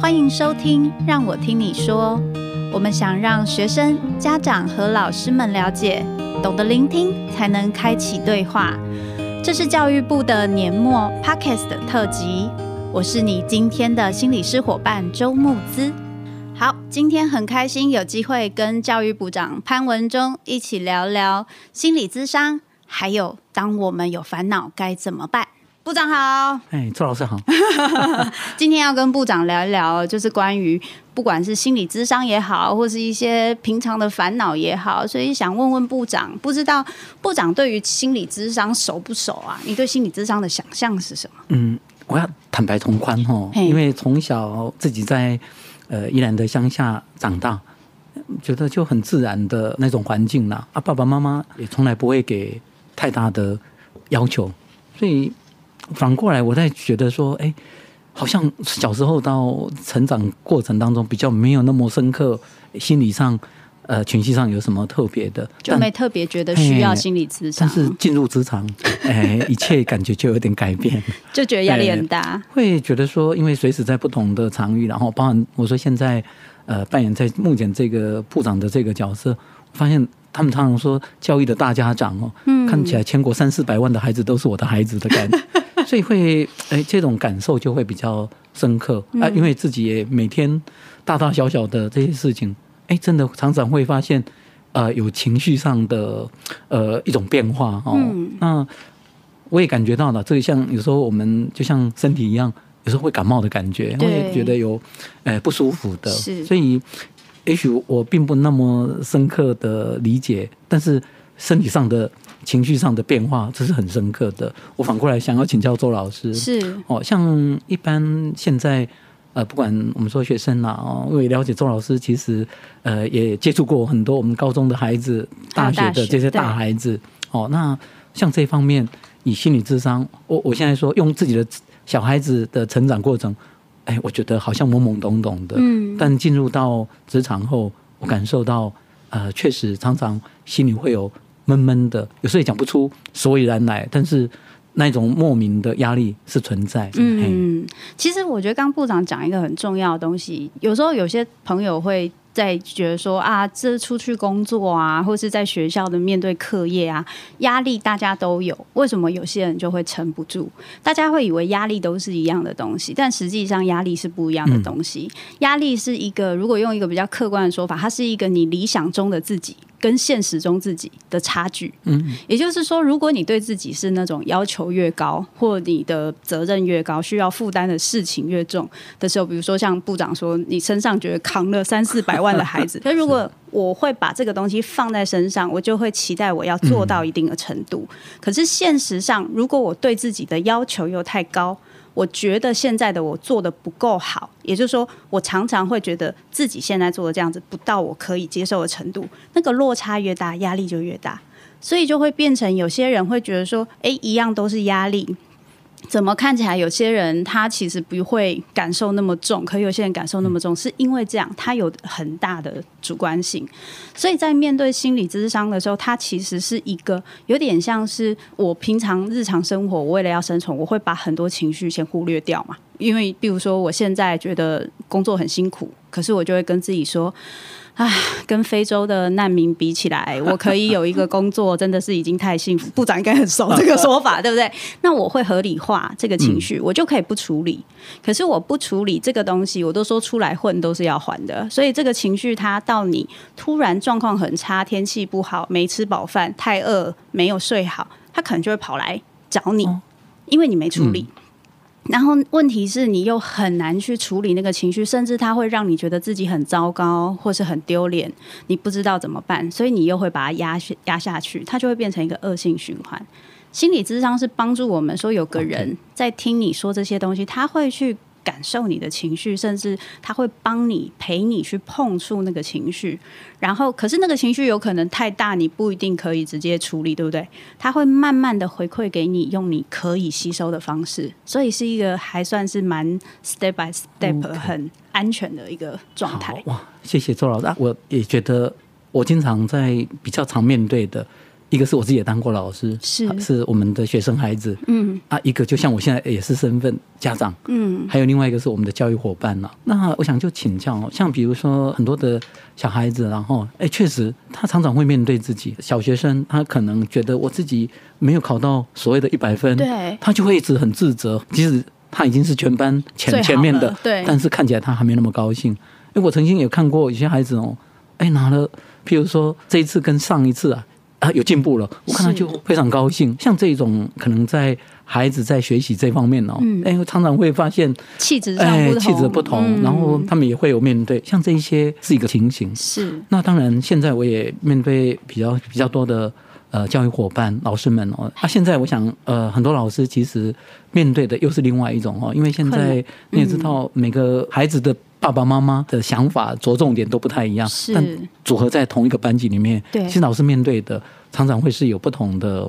欢迎收听，让我听你说。我们想让学生、家长和老师们了解，懂得聆听，才能开启对话。这是教育部的年末 Podcast 特辑。我是你今天的心理师伙伴周木姿。好，今天很开心有机会跟教育部长潘文忠一起聊聊心理咨商，还有当我们有烦恼该怎么办。部长好，哎，周老师好。今天要跟部长聊一聊，就是关于不管是心理智商也好，或是一些平常的烦恼也好，所以想问问部长，不知道部长对于心理智商熟不熟啊？你对心理智商的想象是什么？嗯，我要坦白从宽哦，因为从小自己在呃宜兰的乡下长大，觉得就很自然的那种环境啦。啊，爸爸妈妈也从来不会给太大的要求，所以。反过来，我在觉得说，哎，好像小时候到成长过程当中比较没有那么深刻，心理上、呃，情绪上有什么特别的，就没特别觉得需要心理咨商。但是进入职场，哎，一切感觉就有点改变，就觉得压力很大。会觉得说，因为随时在不同的场域，然后包含我说现在呃扮演在目前这个部长的这个角色，发现。他们常常说，教育的大家长哦，嗯、看起来全国三四百万的孩子都是我的孩子的感觉，所以会哎，这种感受就会比较深刻啊。因为自己也每天大大小小的这些事情，哎，真的常常会发现，呃，有情绪上的呃一种变化哦。嗯、那我也感觉到了，这个像有时候我们就像身体一样，有时候会感冒的感觉，我也觉得有哎不舒服的，所以。也许我并不那么深刻的理解，但是身体上的、情绪上的变化，这是很深刻的。我反过来想要请教周老师，是哦，像一般现在呃，不管我们说学生啦，哦，因为了解周老师，其实呃也接触过很多我们高中的孩子、大学的这些大孩子哦。那像这方面，以心理智商，我我现在说用自己的小孩子的成长过程。哎，我觉得好像懵懵懂懂的，嗯，但进入到职场后，我感受到，呃，确实常常心里会有闷闷的，有时候也讲不出所以然来，但是那种莫名的压力是存在。嗯，其实我觉得刚部长讲一个很重要的东西，有时候有些朋友会。在觉得说啊，这出去工作啊，或是在学校的面对课业啊，压力大家都有。为什么有些人就会撑不住？大家会以为压力都是一样的东西，但实际上压力是不一样的东西。嗯、压力是一个，如果用一个比较客观的说法，它是一个你理想中的自己。跟现实中自己的差距，嗯，也就是说，如果你对自己是那种要求越高，或你的责任越高，需要负担的事情越重的时候，比如说像部长说，你身上觉得扛了三四百万的孩子，那如果我会把这个东西放在身上，我就会期待我要做到一定的程度。可是现实上，如果我对自己的要求又太高，我觉得现在的我做的不够好，也就是说，我常常会觉得自己现在做的这样子不到我可以接受的程度，那个落差越大，压力就越大，所以就会变成有些人会觉得说，诶，一样都是压力。怎么看起来有些人他其实不会感受那么重，可有些人感受那么重，是因为这样，他有很大的主观性。所以在面对心理咨商的时候，他其实是一个有点像是我平常日常生活，我为了要生存，我会把很多情绪先忽略掉嘛。因为比如说我现在觉得工作很辛苦，可是我就会跟自己说。唉，跟非洲的难民比起来，我可以有一个工作，真的是已经太幸福。部长应该很熟这个说法，对不对？那我会合理化这个情绪，我就可以不处理。可是我不处理这个东西，我都说出来混都是要还的。所以这个情绪，它到你突然状况很差，天气不好，没吃饱饭，太饿，没有睡好，他可能就会跑来找你，因为你没处理。然后问题是你又很难去处理那个情绪，甚至它会让你觉得自己很糟糕，或是很丢脸，你不知道怎么办，所以你又会把它压压下去，它就会变成一个恶性循环。心理智商是帮助我们说，有个人在听你说这些东西，他会去。感受你的情绪，甚至他会帮你陪你去碰触那个情绪，然后可是那个情绪有可能太大，你不一定可以直接处理，对不对？他会慢慢的回馈给你，用你可以吸收的方式，所以是一个还算是蛮 step by step 很安全的一个状态。哇，谢谢周老师，我也觉得我经常在比较常面对的，一个是我自己也当过老师，是是我们的学生孩子，嗯啊，一个就像我现在也是身份家长，嗯，还有另外一个是我们的教育伙伴了。那我想就请教，像比如说很多的小孩子，然后哎，确实他常常会面对自己小学生，他可能觉得我自己没有考到所谓的一百分，对，他就会一直很自责，即使他已经是全班前前面的，对，但是看起来他还没那么高兴。哎，我曾经也看过有些孩子哦，哎，拿了，譬如说这一次跟上一次啊。啊，有进步了，我看到就非常高兴。像这种可能在孩子在学习这方面哦，哎、嗯，常常会发现气质气质不同，嗯、然后他们也会有面对像这一些是一个情形。是。那当然，现在我也面对比较比较多的呃教育伙伴老师们哦。啊，现在我想呃很多老师其实面对的又是另外一种哦，因为现在你也知道每个孩子的。爸爸妈妈的想法着重点都不太一样，是但组合在同一个班级里面，对，其实老师面对的常常会是有不同的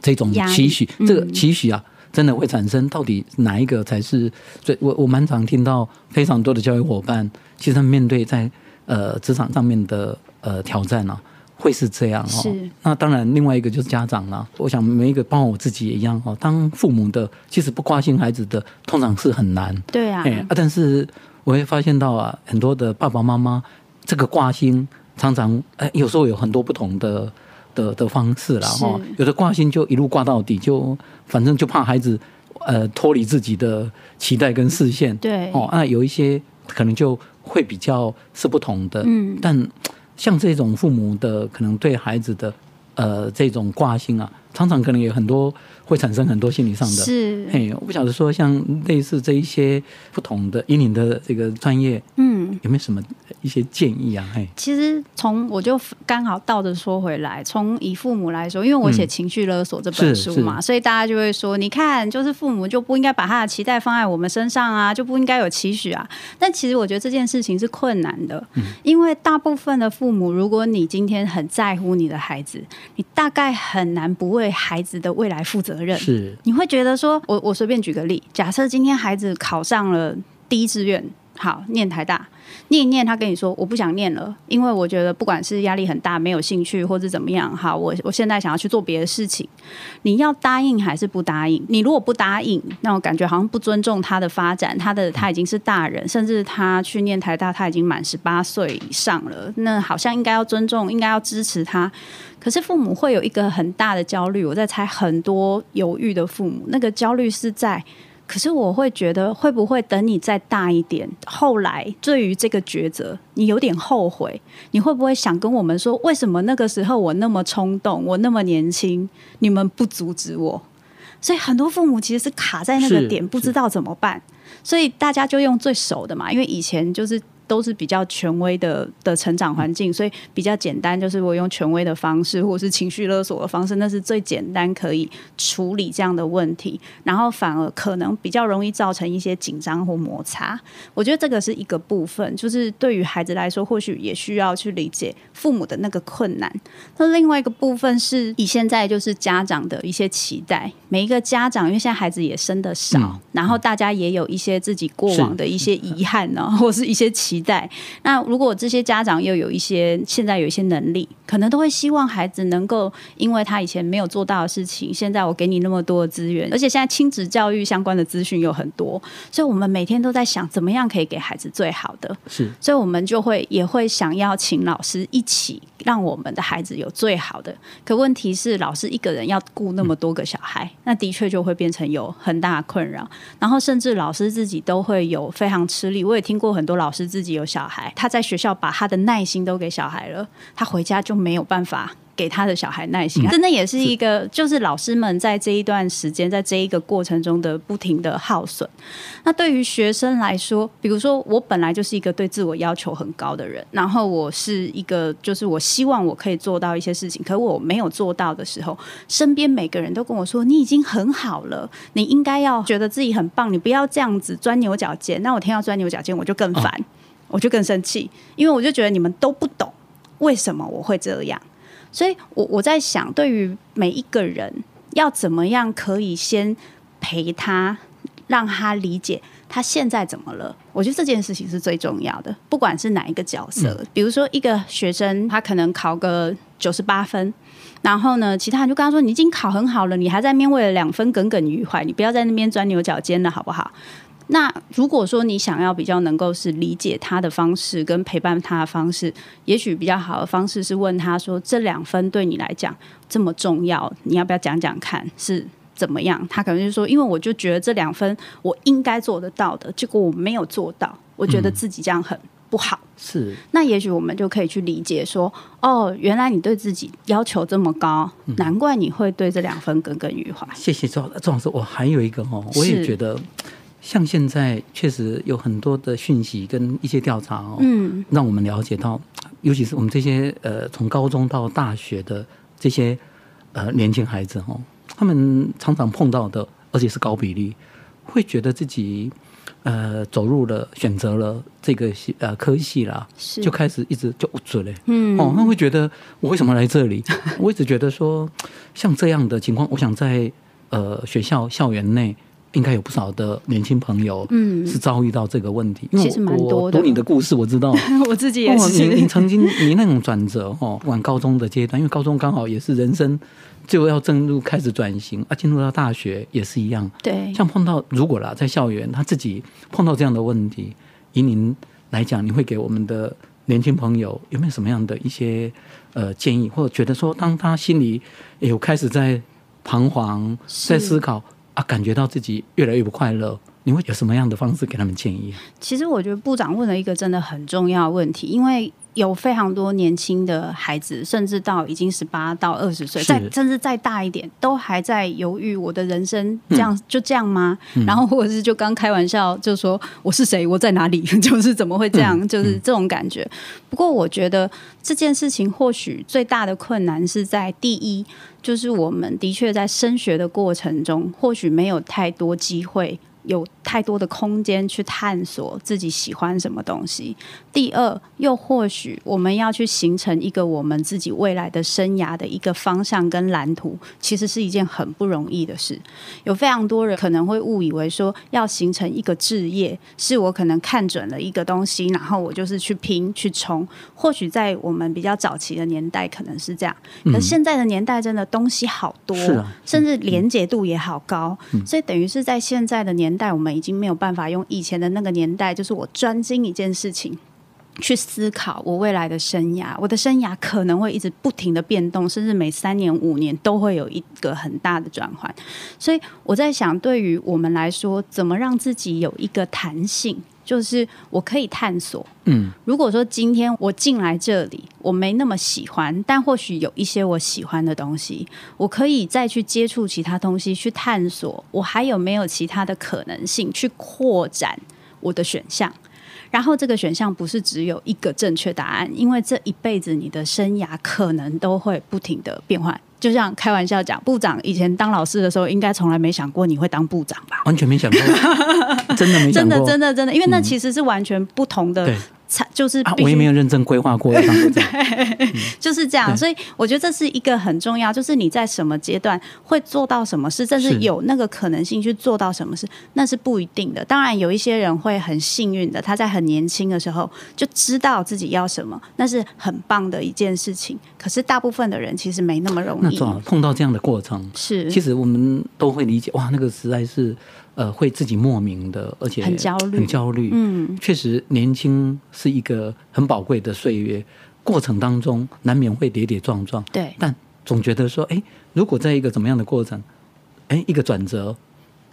这种期许，嗯、这个期许啊，真的会产生到底哪一个才是最？我我蛮常听到非常多的教育伙伴，其实他们面对在呃职场上面的呃挑战呢、啊，会是这样哦。那当然，另外一个就是家长了。我想每一个，包括我自己也一样哦。当父母的，其实不关心孩子的，通常是很难。对啊。哎啊，但是。我会发现到啊，很多的爸爸妈妈这个挂心常常哎，有时候有很多不同的的的方式啦哈。有的挂心就一路挂到底，就反正就怕孩子呃脱离自己的期待跟视线。对哦，那有一些可能就会比较是不同的。嗯。但像这种父母的可能对孩子的呃这种挂心啊，常常可能有很多。会产生很多心理上的是，嘿，我不晓得说像类似这一些不同的以你的这个专业，嗯，有没有什么一些建议啊？嘿，其实从我就刚好倒着说回来，从以父母来说，因为我写《情绪勒索》这本书嘛，嗯、所以大家就会说，你看，就是父母就不应该把他的期待放在我们身上啊，就不应该有期许啊。但其实我觉得这件事情是困难的，嗯、因为大部分的父母，如果你今天很在乎你的孩子，你大概很难不为孩子的未来负责。责任是，你会觉得说，我我随便举个例，假设今天孩子考上了第一志愿，好，念台大，念一念，他跟你说我不想念了，因为我觉得不管是压力很大，没有兴趣，或者怎么样，好，我我现在想要去做别的事情，你要答应还是不答应？你如果不答应，那我感觉好像不尊重他的发展，他的他已经是大人，甚至他去念台大，他已经满十八岁以上了，那好像应该要尊重，应该要支持他。可是父母会有一个很大的焦虑，我在猜很多犹豫的父母，那个焦虑是在，可是我会觉得会不会等你再大一点，后来对于这个抉择你有点后悔，你会不会想跟我们说，为什么那个时候我那么冲动，我那么年轻，你们不阻止我？所以很多父母其实是卡在那个点，不知道怎么办，所以大家就用最熟的嘛，因为以前就是。都是比较权威的的成长环境，所以比较简单，就是我用权威的方式，或是情绪勒索的方式，那是最简单可以处理这样的问题，然后反而可能比较容易造成一些紧张或摩擦。我觉得这个是一个部分，就是对于孩子来说，或许也需要去理解父母的那个困难。那另外一个部分是以现在就是家长的一些期待，每一个家长，因为现在孩子也生的少，嗯、然后大家也有一些自己过往的一些遗憾呢，或是一些期。期待。那如果这些家长又有一些现在有一些能力，可能都会希望孩子能够，因为他以前没有做到的事情，现在我给你那么多的资源，而且现在亲子教育相关的资讯有很多，所以我们每天都在想怎么样可以给孩子最好的。是，所以我们就会也会想要请老师一起让我们的孩子有最好的。可问题是，老师一个人要顾那么多个小孩，嗯、那的确就会变成有很大的困扰。然后甚至老师自己都会有非常吃力。我也听过很多老师自己。自己有小孩，他在学校把他的耐心都给小孩了，他回家就没有办法给他的小孩耐心。真的也是一个，就是老师们在这一段时间，在这一个过程中的不停的耗损。那对于学生来说，比如说我本来就是一个对自我要求很高的人，然后我是一个，就是我希望我可以做到一些事情，可我没有做到的时候，身边每个人都跟我说：“你已经很好了，你应该要觉得自己很棒，你不要这样子钻牛角尖。”那我听到钻牛角尖，我就更烦。哦我就更生气，因为我就觉得你们都不懂为什么我会这样，所以我我在想，对于每一个人要怎么样可以先陪他，让他理解他现在怎么了？我觉得这件事情是最重要的，不管是哪一个角色。嗯、比如说一个学生，他可能考个九十八分，然后呢，其他人就跟他说：“你已经考很好了，你还在那边为了两分耿耿于怀，你不要在那边钻牛角尖了，好不好？”那如果说你想要比较能够是理解他的方式跟陪伴他的方式，也许比较好的方式是问他说：“这两分对你来讲这么重要，你要不要讲讲看是怎么样？”他可能就说：“因为我就觉得这两分我应该做得到的，结果我没有做到，我觉得自己这样很不好。”嗯，是。那也许我们就可以去理解说：“哦，原来你对自己要求这么高，难怪你会对这两分耿耿于怀。”谢谢周周老师，我还有一个哦，我也觉得。像现在确实有很多的讯息跟一些调查哦，嗯，让我们了解到，尤其是我们这些呃从高中到大学的这些呃年轻孩子哦，他们常常碰到的，而且是高比例，会觉得自己呃走入了选择了这个系呃科系啦，是就开始一直就无助嘞，嗯哦，他会觉得我为什么来这里？我一直觉得说像这样的情况，我想在呃学校校园内。应该有不少的年轻朋友，嗯，是遭遇到这个问题。其实蛮多的。读你的故事，我知道，我自己也是。你你曾经你那种转折哦，往高中的阶段，因为高中刚好也是人生就要进入开始转型啊，进入到大学也是一样。对，像碰到如果啦，在校园他自己碰到这样的问题，以您来讲，你会给我们的年轻朋友有没有什么样的一些呃建议，或者觉得说，当他心里有开始在彷徨，在思考。啊，感觉到自己越来越不快乐，你会有什么样的方式给他们建议？其实我觉得部长问了一个真的很重要的问题，因为有非常多年轻的孩子，甚至到已经十八到二十岁，再甚至再大一点，都还在犹豫：我的人生这样、嗯、就这样吗？嗯、然后或者是就刚开玩笑，就说我是谁，我在哪里，就是怎么会这样，嗯、就是这种感觉。嗯、不过我觉得这件事情或许最大的困难是在第一。就是我们的确在升学的过程中，或许没有太多机会。有太多的空间去探索自己喜欢什么东西。第二，又或许我们要去形成一个我们自己未来的生涯的一个方向跟蓝图，其实是一件很不容易的事。有非常多人可能会误以为说，要形成一个置业，是我可能看准了一个东西，然后我就是去拼去冲。或许在我们比较早期的年代可能是这样，可现在的年代真的东西好多，甚至连结度也好高，所以等于是在现在的年代。我们已经没有办法用以前的那个年代，就是我专精一件事情去思考我未来的生涯。我的生涯可能会一直不停的变动，甚至每三年、五年都会有一个很大的转换。所以我在想，对于我们来说，怎么让自己有一个弹性？就是我可以探索。嗯，如果说今天我进来这里，我没那么喜欢，但或许有一些我喜欢的东西，我可以再去接触其他东西，去探索我还有没有其他的可能性，去扩展我的选项。然后这个选项不是只有一个正确答案，因为这一辈子你的生涯可能都会不停的变换。就像开玩笑讲，部长以前当老师的时候，应该从来没想过你会当部长吧？完全没想过，真的没想过，真的真的真的，因为那其实是完全不同的。嗯就是、啊，我也没有认真规划过。对，就是这样。所以我觉得这是一个很重要，就是你在什么阶段会做到什么事，甚至有那个可能性去做到什么事，那是不一定的。当然，有一些人会很幸运的，他在很年轻的时候就知道自己要什么，那是很棒的一件事情。可是大部分的人其实没那么容易。那碰到这样的过程，是其实我们都会理解。哇，那个实在是。呃，会自己莫名的，而且很焦虑，很焦虑。嗯，确实，年轻是一个很宝贵的岁月，过程当中难免会跌跌撞撞。对，但总觉得说，哎，如果在一个怎么样的过程，哎，一个转折。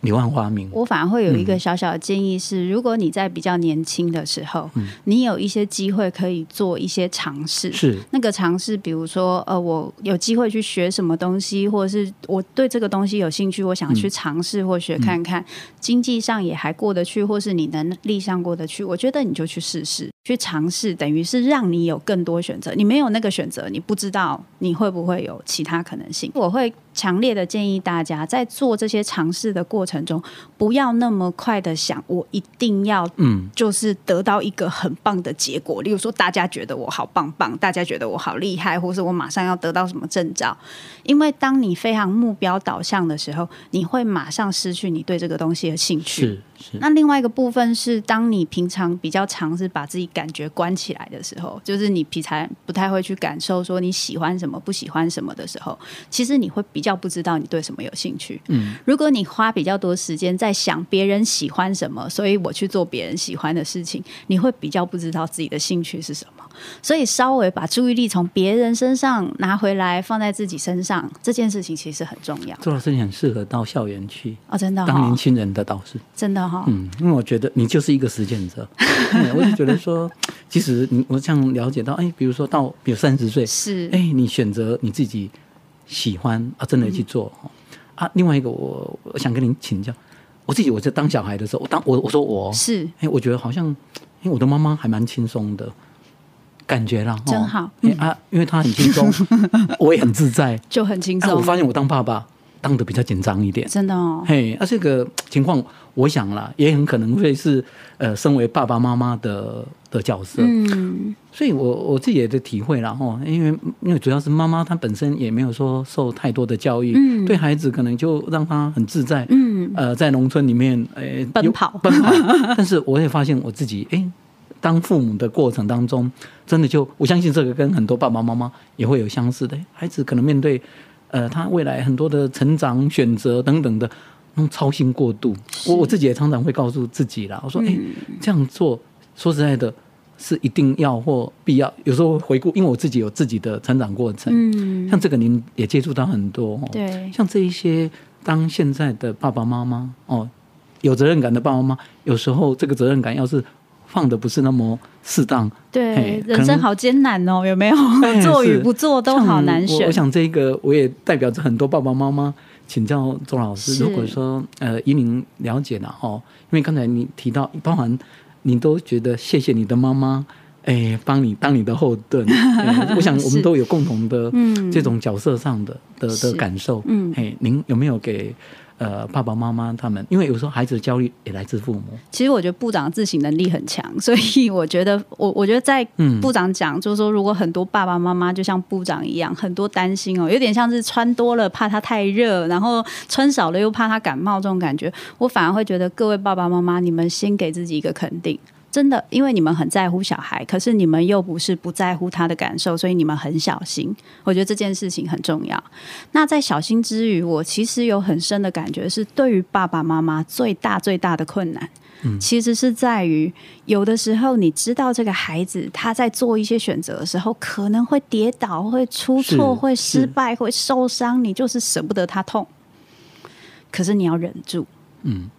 柳暗花明，我反而会有一个小小的建议是：如果你在比较年轻的时候，嗯、你有一些机会可以做一些尝试。是。那个尝试，比如说，呃，我有机会去学什么东西，或者是我对这个东西有兴趣，我想去尝试或学看看，嗯、经济上也还过得去，或是你能力上过得去，我觉得你就去试试，去尝试，等于是让你有更多选择。你没有那个选择，你不知道你会不会有其他可能性。我会。强烈的建议大家在做这些尝试的过程中，不要那么快的想，我一定要，嗯，就是得到一个很棒的结果。例如说，大家觉得我好棒棒，大家觉得我好厉害，或是我马上要得到什么证照。因为当你非常目标导向的时候，你会马上失去你对这个东西的兴趣。那另外一个部分是，当你平常比较尝试把自己感觉关起来的时候，就是你平常不太会去感受说你喜欢什么、不喜欢什么的时候，其实你会比较不知道你对什么有兴趣。嗯，如果你花比较多时间在想别人喜欢什么，所以我去做别人喜欢的事情，你会比较不知道自己的兴趣是什么。所以稍微把注意力从别人身上拿回来，放在自己身上，这件事情其实很重要。周老师，你很适合到校园去哦，真的、哦、当年轻人的导师，真的哈、哦。嗯，因为我觉得你就是一个实践者。我就觉得说，其实你我这样了解到，哎，比如说到比如三十岁，是哎，你选择你自己喜欢啊，真的去做、嗯、啊。另外一个我，我我想跟您请教，我自己我在当小孩的时候，我当我我说我是哎，我觉得好像因为我的妈妈还蛮轻松的。感觉了，真好。嗯、啊，因为他很轻松，我也很自在，就很轻松、啊。我发现我当爸爸当的比较紧张一点，真的哦。嘿，啊，这个情况，我想了，也很可能会是呃，身为爸爸妈妈的的角色。嗯，所以我我自己也的体会了哈，因为因为主要是妈妈她本身也没有说受太多的教育，嗯，对孩子可能就让他很自在，嗯，呃，在农村里面，呃，奔跑奔跑。但是我也发现我自己，哎。当父母的过程当中，真的就我相信这个跟很多爸爸妈妈也会有相似的。孩子可能面对，呃，他未来很多的成长选择等等的，那种操心过度。我我自己也常常会告诉自己啦，我说，哎、嗯，这样做，说实在的，是一定要或必要。有时候回顾，因为我自己有自己的成长过程，嗯，像这个您也接触到很多，对，像这一些，当现在的爸爸妈妈哦，有责任感的爸爸妈妈，有时候这个责任感要是。放的不是那么适当，对，人生好艰难哦，有没有？做与不做都好难选。我，我想这个我也代表着很多爸爸妈妈请教周老师。如果说呃，以您了解了哦，因为刚才你提到，包含你都觉得谢谢你的妈妈，哎，帮你当你的后盾。我想我们都有共同的这种角色上的的的感受。嗯，哎，您有没有给？呃，爸爸妈妈他们，因为有时候孩子的焦虑也来自父母。其实我觉得部长自省能力很强，所以我觉得我 我觉得在部长讲，就是说，如果很多爸爸妈妈就像部长一样，很多担心哦，有点像是穿多了怕他太热，然后穿少了又怕他感冒这种感觉，我反而会觉得各位爸爸妈妈，你们先给自己一个肯定。真的，因为你们很在乎小孩，可是你们又不是不在乎他的感受，所以你们很小心。我觉得这件事情很重要。那在小心之余，我其实有很深的感觉，是对于爸爸妈妈最大最大的困难，嗯，其实是在于有的时候你知道这个孩子他在做一些选择的时候，可能会跌倒、会出错、会失败、会受伤，你就是舍不得他痛，可是你要忍住，嗯。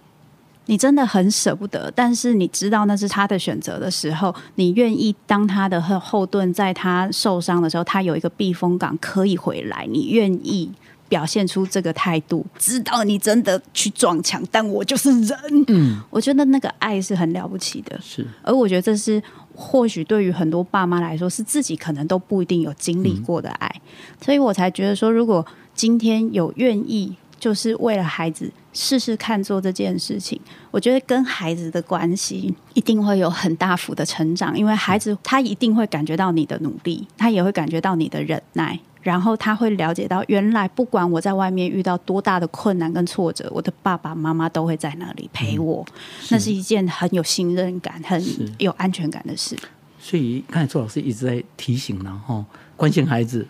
你真的很舍不得，但是你知道那是他的选择的时候，你愿意当他的后后盾，在他受伤的时候，他有一个避风港可以回来。你愿意表现出这个态度，知道你真的去撞墙，但我就是人。嗯，我觉得那个爱是很了不起的。是，而我觉得这是或许对于很多爸妈来说，是自己可能都不一定有经历过的爱，嗯，所以我才觉得说，如果今天有愿意。就是为了孩子试试看做这件事情，我觉得跟孩子的关系一定会有很大幅的成长，因为孩子他一定会感觉到你的努力，他也会感觉到你的忍耐，然后他会了解到原来不管我在外面遇到多大的困难跟挫折，我的爸爸妈妈都会在那里陪我，那是一件很有信任感、很有安全感的事。所以刚才周老师一直在提醒，然后关心孩子。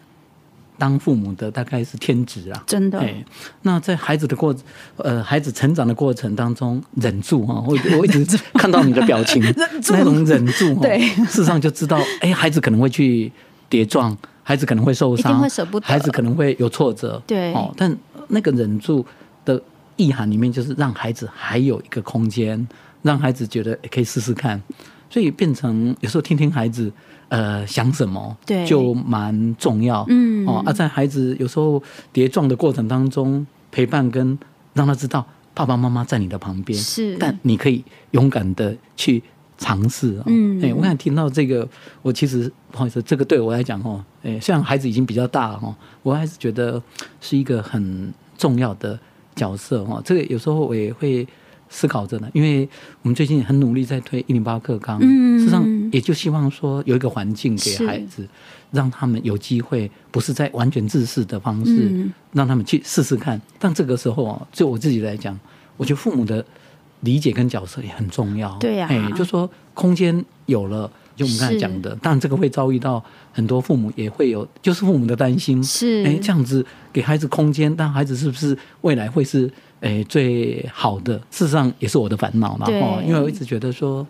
当父母的大概是天职啊，真的。哎，那在孩子的过呃孩子成长的过程当中，忍住哈，我我一直看到你的表情，那种忍住，对，事实上就知道，哎，孩子可能会去跌撞，孩子可能会受伤，会舍不得，孩子可能会有挫折，对，哦，但那个忍住的意涵里面，就是让孩子还有一个空间，让孩子觉得可以试试看，所以变成有时候听听孩子。呃，想什么，对，就蛮重要。嗯，哦，在孩子有时候跌撞的过程当中，陪伴跟让他知道爸爸妈妈在你的旁边，是，但你可以勇敢的去尝试。嗯，哎，我刚才听到这个，我其实不好意思，这个对我来讲，哦，哎，虽然孩子已经比较大了，哈，我还是觉得是一个很重要的角色，哈。这个有时候我也会。思考着呢，因为我们最近很努力在推一零八课纲，嗯，事实上也就希望说有一个环境给孩子，让他们有机会，不是在完全自私的方式，让他们去试试看。但这个时候啊，就我自己来讲，我觉得父母的理解跟角色也很重要。对呀、啊，哎，就说空间有了，就我们刚才讲的，当然这个会遭遇到很多父母也会有，就是父母的担心。是，哎，这样子给孩子空间，但孩子是不是未来会是哎最好的？事实上也是我的烦恼嘛。哦，因为我一直觉得说，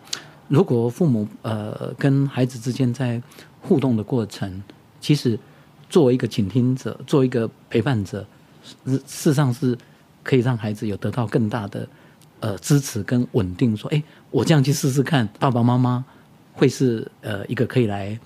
如果父母呃跟孩子之间在互动的过程，其实作为一个倾听者，作为一个陪伴者，事实上是可以让孩子有得到更大的。呃，支持跟稳定，说，哎，我这样去试试看，爸爸妈妈会是呃一个可以来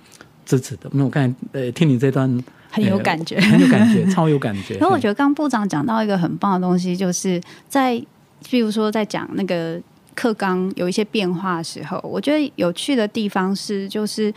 支持的。那我刚才呃听你这段很有感觉，很有感觉，超有感觉。然后我觉得刚刚部长讲到一个很棒的东西，就是在，比如说在讲那个课纲有一些变化的时候，我觉得有趣的地方是，就是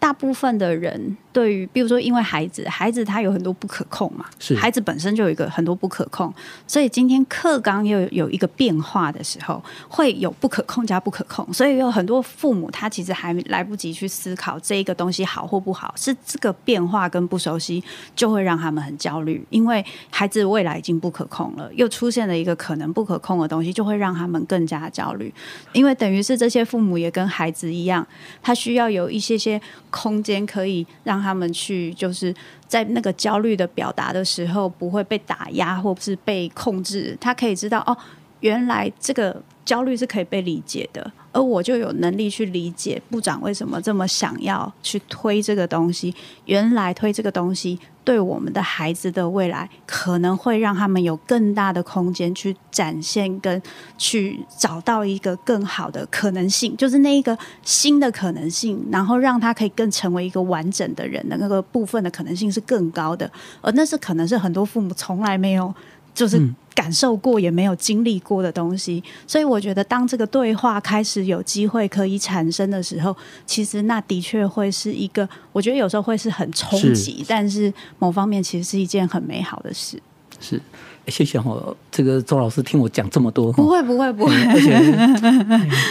大部分的人。对于，比如说，因为孩子，孩子他有很多不可控嘛，是。孩子本身就有一个很多不可控，所以今天课纲又有一个变化的时候，会有不可控加不可控，所以有很多父母他其实还来不及去思考这一个东西好或不好，是这个变化跟不熟悉就会让他们很焦虑，因为孩子未来已经不可控了，又出现了一个可能不可控的东西，就会让他们更加焦虑，因为等于是这些父母也跟孩子一样，他需要有一些些空间可以让。他们去就是在那个焦虑的表达的时候，不会被打压或是被控制。他可以知道哦，原来这个焦虑是可以被理解的。而我就有能力去理解部长为什么这么想要去推这个东西。原来推这个东西对我们的孩子的未来，可能会让他们有更大的空间去展现跟去找到一个更好的可能性，就是那一个新的可能性，然后让他可以更成为一个完整的人的那个部分的可能性是更高的。而那是可能是很多父母从来没有。就是感受过也没有经历过的东西，所以我觉得当这个对话开始有机会可以产生的时候，其实那的确会是一个，我觉得有时候会是很冲击，是。但是某方面其实是一件很美好的事。是，谢谢我这个周老师听我讲这么多，不会不会不会，而且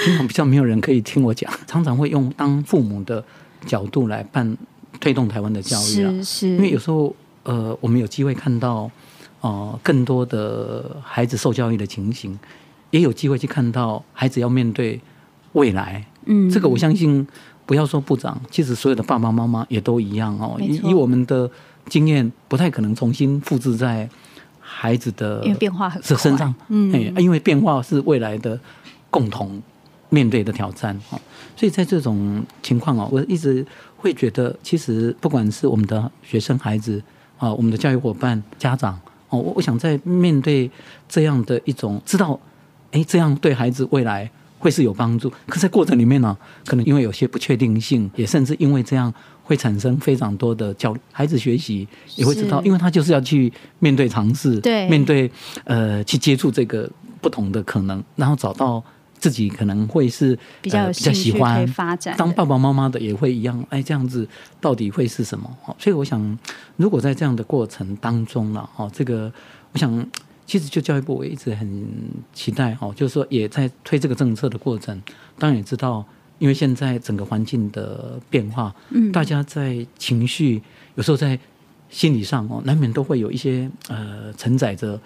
平常比较没有人可以听我讲，常常会用当父母的角度来办推动台湾的教育啊，是是，因为有时候呃，我们有机会看到。哦、呃，更多的孩子受教育的情形，也有机会去看到孩子要面对未来。嗯，这个我相信，不要说部长，其实所有的爸爸妈妈也都一样哦。以以我们的经验，不太可能重新复制在孩子的因为变化很身上。嗯，因为变化是未来的共同面对的挑战哦。所以在这种情况哦，我一直会觉得，其实不管是我们的学生、孩子啊，我们的教育伙伴、家长。哦，我我想在面对这样的一种知道，哎，这样对孩子未来会是有帮助。可在过程里面呢，可能因为有些不确定性，也甚至因为这样会产生非常多的焦虑。孩子学习也会知道，因为他就是要去面对尝试，对，面对呃去接触这个不同的可能，然后找到。自己可能会是比较、呃、比较喜欢发展，当爸爸妈妈的也会一样。哎，这样子到底会是什么？所以我想，如果在这样的过程当中了，哦，这个我想，其实就教育部我一直很期待，哦，就是说也在推这个政策的过程，当然也知道，因为现在整个环境的变化，嗯，大家在情绪有时候在心理上哦，难免都会有一些呃承载着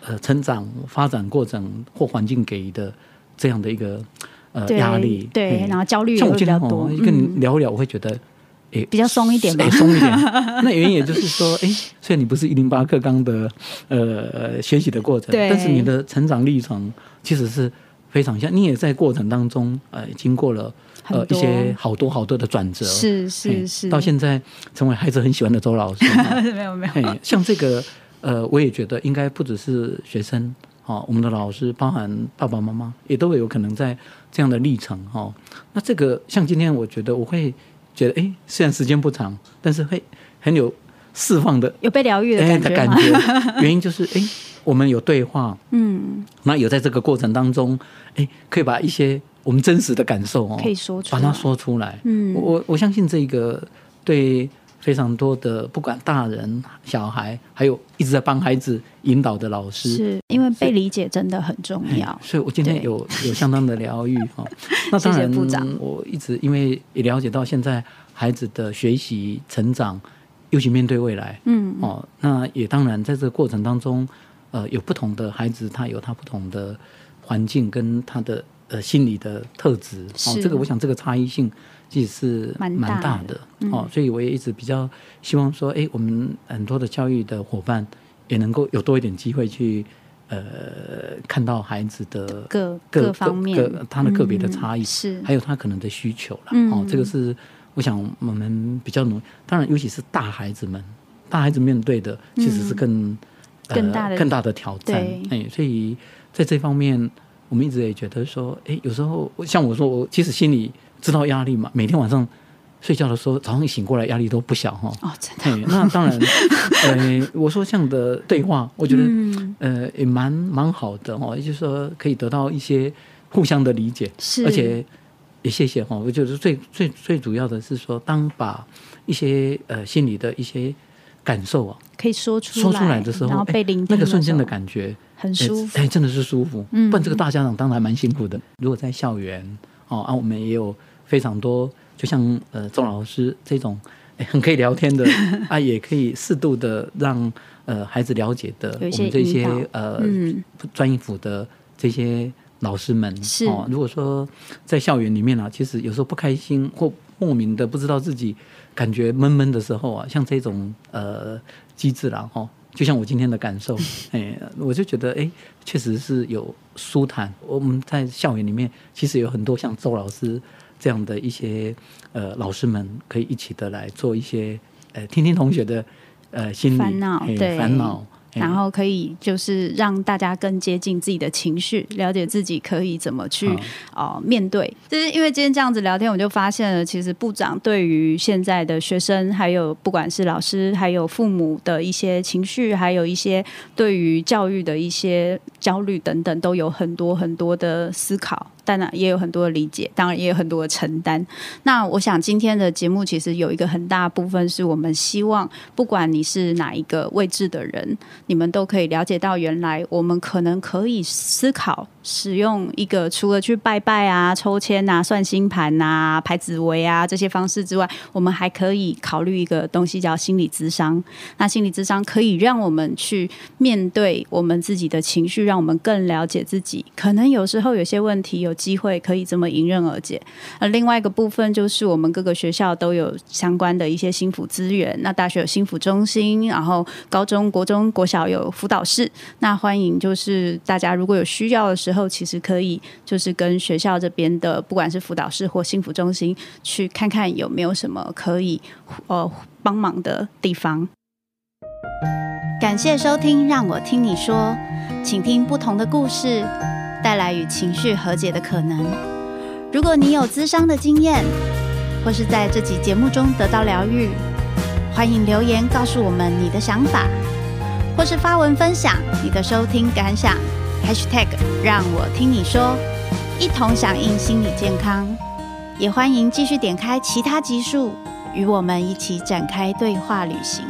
呃成长发展过程或环境给的。这样的一个呃压力，对，然后焦虑像我今天多。跟你聊一聊，我会觉得诶比较松一点吧，松一点。那原因也就是说，哎，虽然你不是一零八课纲的呃学习的过程，但是你的成长历程其实是非常像。你也在过程当中呃经过了呃一些好多好多的转折，是是是，到现在成为孩子很喜欢的周老师。没有没有，像这个呃，我也觉得应该不只是学生。哦，我们的老师，包含爸爸妈妈，也都有可能在这样的历程哈、哦。那这个像今天，我觉得我会觉得，哎，虽然时间不长，但是会很有释放的，有被疗愈的感觉。感觉原因就是，哎，我们有对话，嗯，那有在这个过程当中，哎，可以把一些我们真实的感受哦，可以说出来，把它说出来。嗯，我我相信这个对。非常多的，不管大人、小孩，还有一直在帮孩子引导的老师，是因为被理解真的很重要。所以我今天有有相当的疗愈哈。那当然，我一直因为也了解到现在孩子的学习成长，尤其面对未来，嗯哦，那也当然在这个过程当中，呃，有不同的孩子，他有他不同的环境跟他的呃心理的特质哦，这个我想这个差异性其实是蛮大的，哦，所以我也一直比较希望说，哎，我们很多的教育的伙伴也能够有多一点机会去呃看到孩子的各各，各方面。各他的个别的差异，嗯、是。还有他可能的需求了、嗯、哦，这个是我想我们比较努，当然尤其是大孩子们，大孩子面对的其实是更、嗯呃、更大的更大的挑战，哎，所以在这方面。我们一直也觉得说，哎，有时候像我说，我其实心里知道压力嘛。每天晚上睡觉的时候，早上一醒过来，压力都不小哈。哦，真的。那当然，呃，我说这样的对话，我觉得、嗯、呃也蛮蛮好的哦。也就是说，可以得到一些互相的理解，是。而且也谢谢哈。我觉得最最最主要的是说，当把一些呃心里的一些感受啊，可以说出来说出来的时候，然后被聆听那个瞬间的感觉。很舒服，哎，真的是舒服。嗯，不然这个大家长当然蛮辛苦的。如果在校园，哦啊，我们也有非常多，就像呃周老师这种，哎，很可以聊天的 啊，也可以适度的让呃孩子了解的，我们这些呃、嗯、专业辅的这些老师们是哦。如果说在校园里面啊，其实有时候不开心或莫名的不知道自己感觉闷闷的时候啊，像这种呃机制啦，哈。就像我今天的感受，哎，我就觉得，哎，确实是有舒坦。我们在校园里面，其实有很多像周老师这样的一些呃老师们，可以一起的来做一些，呃，听听同学的呃心理烦恼，对烦恼。然后可以就是让大家更接近自己的情绪，了解自己可以怎么去哦、呃、面对。就是因为今天这样子聊天，我就发现了，其实部长对于现在的学生，还有不管是老师，还有父母的一些情绪，还有一些对于教育的一些焦虑等等，都有很多很多的思考。当然也有很多的理解，当然也有很多的承担。那我想今天的节目其实有一个很大部分是我们希望，不管你是哪一个位置的人，你们都可以了解到，原来我们可能可以思考。使用一个除了去拜拜啊、抽签啊、算星盘啊、排紫薇啊这些方式之外，我们还可以考虑一个东西叫心理智商。那心理智商可以让我们去面对我们自己的情绪，让我们更了解自己。可能有时候有些问题有机会可以这么迎刃而解。而另外一个部分就是我们各个学校都有相关的一些心辅资源。那大学有心辅中心，然后高中国中国小有辅导室。那欢迎就是大家如果有需要的时候。其实可以就是跟学校这边的，不管是辅导室或心辅中心，去看看有没有什么可以呃帮忙的地方。感谢收听，让我听你说，请听不同的故事，带来与情绪和解的可能。如果你有咨商的经验，或是在这集节目中得到疗愈，欢迎留言告诉我们你的想法，或是发文分享你的收听感想。Hashtag 让我听你说，一同响应心理健康，也欢迎继续点开其他集数，与我们一起展开对话旅行。